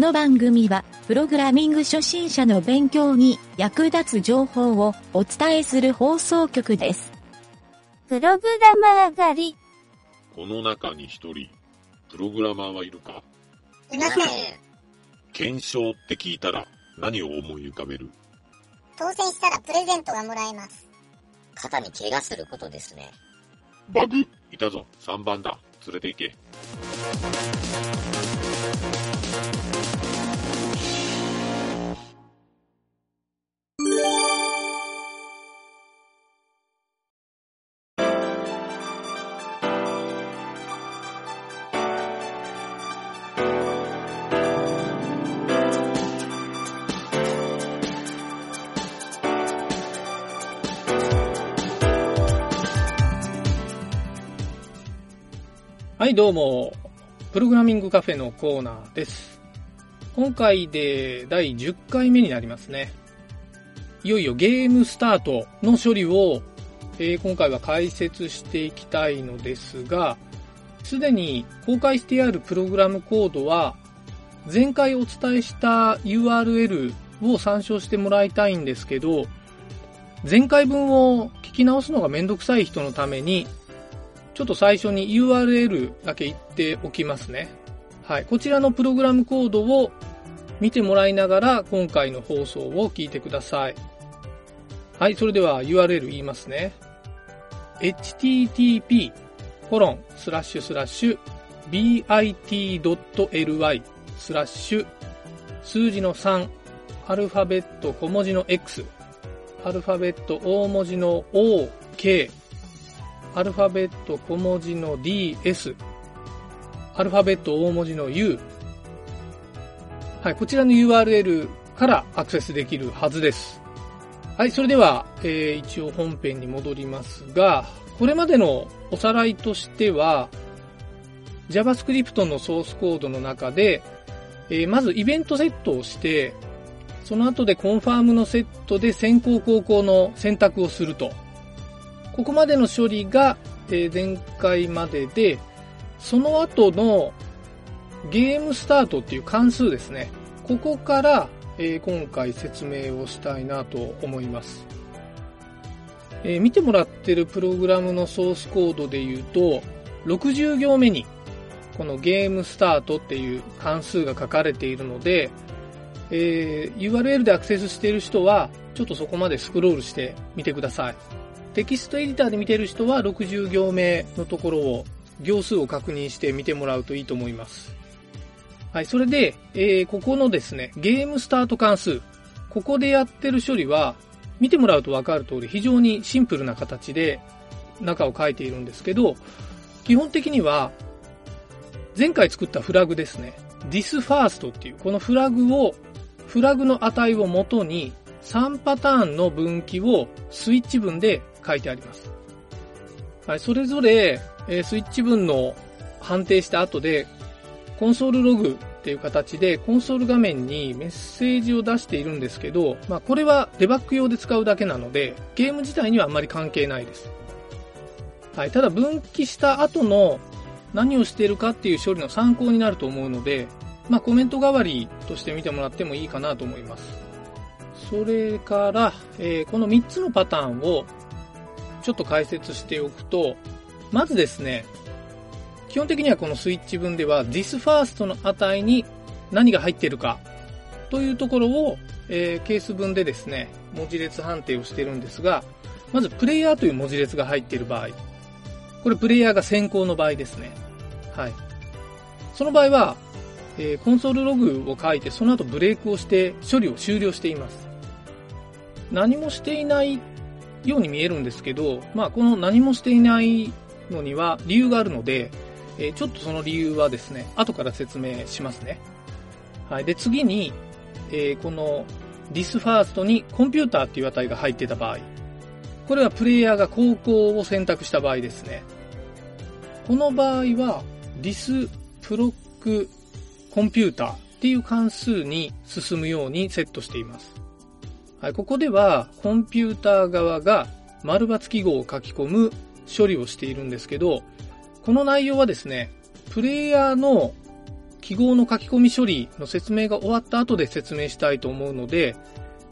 の番組は、プログラミング初心者の勉強に役立つ情報をお伝えする放送局です。プログラマー狩り。この中に一人、プログラマーはいるか？いません。検証って聞いたら何を思い浮かべる？当選したらプレゼントがもらえます。肩に怪我することですね。バグいたぞ、3番だ。連れて行け。はい、どうも。プログラミングカフェのコーナーです。今回で第10回目になりますね。いよいよゲームスタートの処理を、えー今回は解説していきたいのですが、すでに公開してあるプログラムコードは、前回お伝えした URL を参照してもらいたいんですけど、前回分を聞き直すのがめんどくさい人のために、ちょっと最初に URL だけ言っておきますね。はい。こちらのプログラムコードを見てもらいながら今回の放送を聞いてください。はい。それでは URL 言いますね。http:// コロンススララッッシュュ bit.ly スラッシュ数字の3アルファベット小文字の x アルファベット大文字の o, k アルファベット小文字の ds、アルファベット大文字の u。はい、こちらの URL からアクセスできるはずです。はい、それでは、えー一応本編に戻りますが、これまでのおさらいとしては、JavaScript のソースコードの中で、えーまずイベントセットをして、その後でコンファームのセットで先行後攻の選択をすると。ここまでの処理が、え前回までで、その後のゲームスタートっていう関数ですね。ここから、え今回説明をしたいなと思います。え見てもらってるプログラムのソースコードで言うと、60行目にこのゲームスタートっていう関数が書かれているので、えー URL でアクセスしている人は、ちょっとそこまでスクロールしてみてください。テキストエディターで見てる人は60行目のところを行数を確認して見てもらうといいと思います。はい、それで、えーここのですね、ゲームスタート関数。ここでやってる処理は、見てもらうとわかる通り非常にシンプルな形で中を書いているんですけど、基本的には、前回作ったフラグですね。thisFirst っていう、このフラグを、フラグの値を元に3パターンの分岐をスイッチ文で書いてあります。はい、それぞれ、えスイッチ文の判定した後で、コンソールログっていう形で、コンソール画面にメッセージを出しているんですけど、まあこれはデバッグ用で使うだけなので、ゲーム自体にはあんまり関係ないです。はい、ただ分岐した後の何をしているかっていう処理の参考になると思うので、まあコメント代わりとして見てもらってもいいかなと思います。それから、えーこの3つのパターンをちょっと解説しておくと、まずですね、基本的にはこのスイッチ文では thisFirst の値に何が入っているかというところを、えーケース文でですね、文字列判定をしてるんですが、まずプレイヤーという文字列が入っている場合、これプレイヤーが先行の場合ですね。はい。その場合は、えーコンソールログを書いて、その後ブレイクをして処理を終了しています。何もしていないように見えるんですけど、まあこの何もしていないのには理由があるので、えーちょっとその理由はですね、後から説明しますね。はい。で、次に、えーこの thisFirst にコンピューターっていう値が入ってた場合、これはプレイヤーが高校を選択した場合ですね。この場合は thisproc コンピューターっていう関数に進むようにセットしています。はい、ここではコンピューター側が丸抜記号を書き込む処理をしているんですけど、この内容はですね、プレイヤーの記号の書き込み処理の説明が終わった後で説明したいと思うので、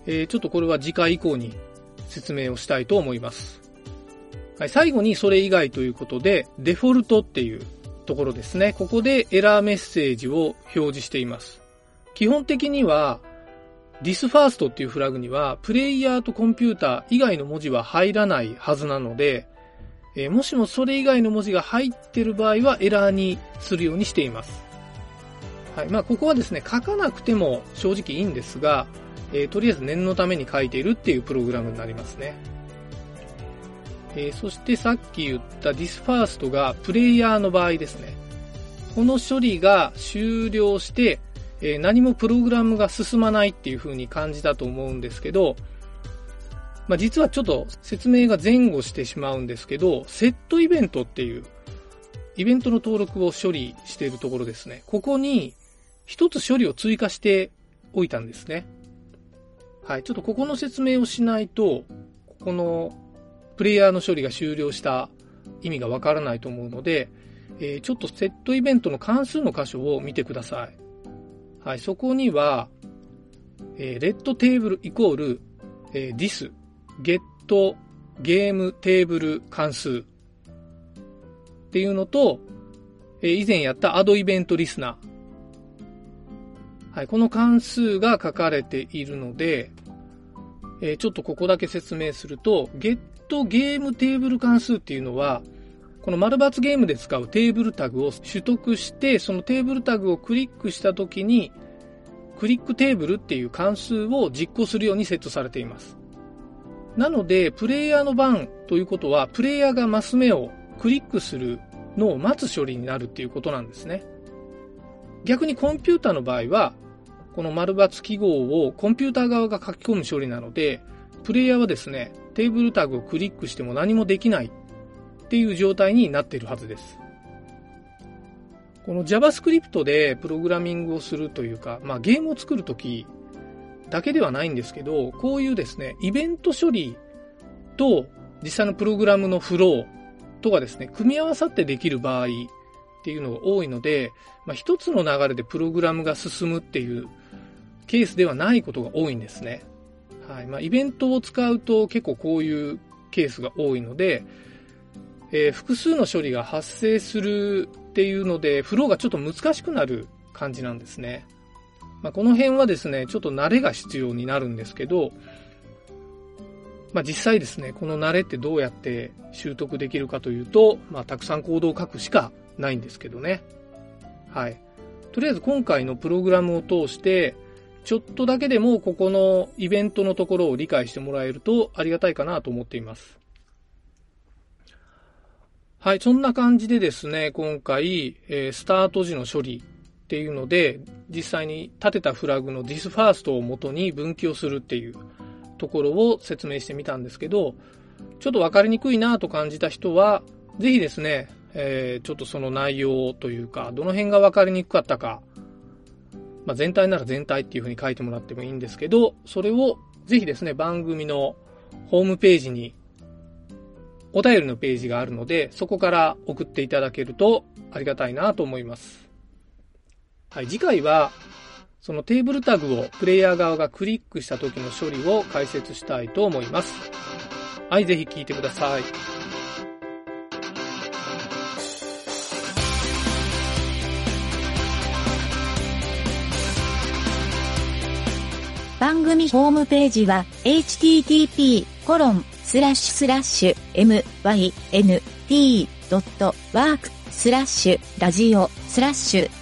えー、ちょっとこれは次回以降に説明をしたいと思います。はい、最後にそれ以外ということで、デフォルトっていうところですね。ここでエラーメッセージを表示しています。基本的には、thisFirst っていうフラグには、プレイヤーとコンピューター以外の文字は入らないはずなので、えー、もしもそれ以外の文字が入ってる場合はエラーにするようにしています。はい。まあ、ここはですね、書かなくても正直いいんですが、えー、とりあえず念のために書いているっていうプログラムになりますね。えー、そしてさっき言った thisFirst がプレイヤーの場合ですね。この処理が終了して、えー、何もプログラムが進まないっていう風に感じたと思うんですけど、まあ、実はちょっと説明が前後してしまうんですけど、セットイベントっていうイベントの登録を処理しているところですね。ここに一つ処理を追加しておいたんですね。はい。ちょっとここの説明をしないと、ここのプレイヤーの処理が終了した意味がわからないと思うので、えー、ちょっとセットイベントの関数の箇所を見てください。はい、そこには、えー、レッドテーブルイコール、えー、this, get, ゲームテーブル関数っていうのと、えー、以前やったアドイベントリスナー。はい、この関数が書かれているので、えー、ちょっとここだけ説明すると、get ゲームテーブル関数っていうのは、この丸抜ゲームで使うテーブルタグを取得して、そのテーブルタグをクリックしたときに、クリックテーブルっていう関数を実行するようにセットされています。なので、プレイヤーの番ということは、プレイヤーがマス目をクリックするのを待つ処理になるっていうことなんですね。逆にコンピューターの場合は、この丸抜記号をコンピューター側が書き込む処理なので、プレイヤーはですね、テーブルタグをクリックしても何もできないっていう状態になっているはずです。この JavaScript でプログラミングをするというか、まあゲームを作るときだけではないんですけど、こういうですね、イベント処理と実際のプログラムのフローとかですね、組み合わさってできる場合っていうのが多いので、まあ一つの流れでプログラムが進むっていうケースではないことが多いんですね。はい。まあ、イベントを使うと結構こういうケースが多いので、えー、複数の処理が発生するっていうので、フローがちょっと難しくなる感じなんですね。まあ、この辺はですね、ちょっと慣れが必要になるんですけど、まあ、実際ですね、この慣れってどうやって習得できるかというと、まあ、たくさんコードを書くしかないんですけどね。はい。とりあえず今回のプログラムを通して、ちょっとだけでもここのイベントのところを理解してもらえるとありがたいかなと思っています。はい、そんな感じでですね、今回、えー、スタート時の処理っていうので、実際に立てたフラグの thisFirst を元に分岐をするっていうところを説明してみたんですけど、ちょっとわかりにくいなと感じた人は、ぜひですね、えー、ちょっとその内容というか、どの辺がわかりにくかったか、まあ、全体なら全体っていう風に書いてもらってもいいんですけど、それをぜひですね、番組のホームページにお便りのページがあるので、そこから送っていただけるとありがたいなと思います。はい、次回は、そのテーブルタグをプレイヤー側がクリックした時の処理を解説したいと思います。はい、ぜひ聞いてください。番組ホームページは http コロンスラッシュスラッシュ mynt.work スラッシュラジオスラッシュ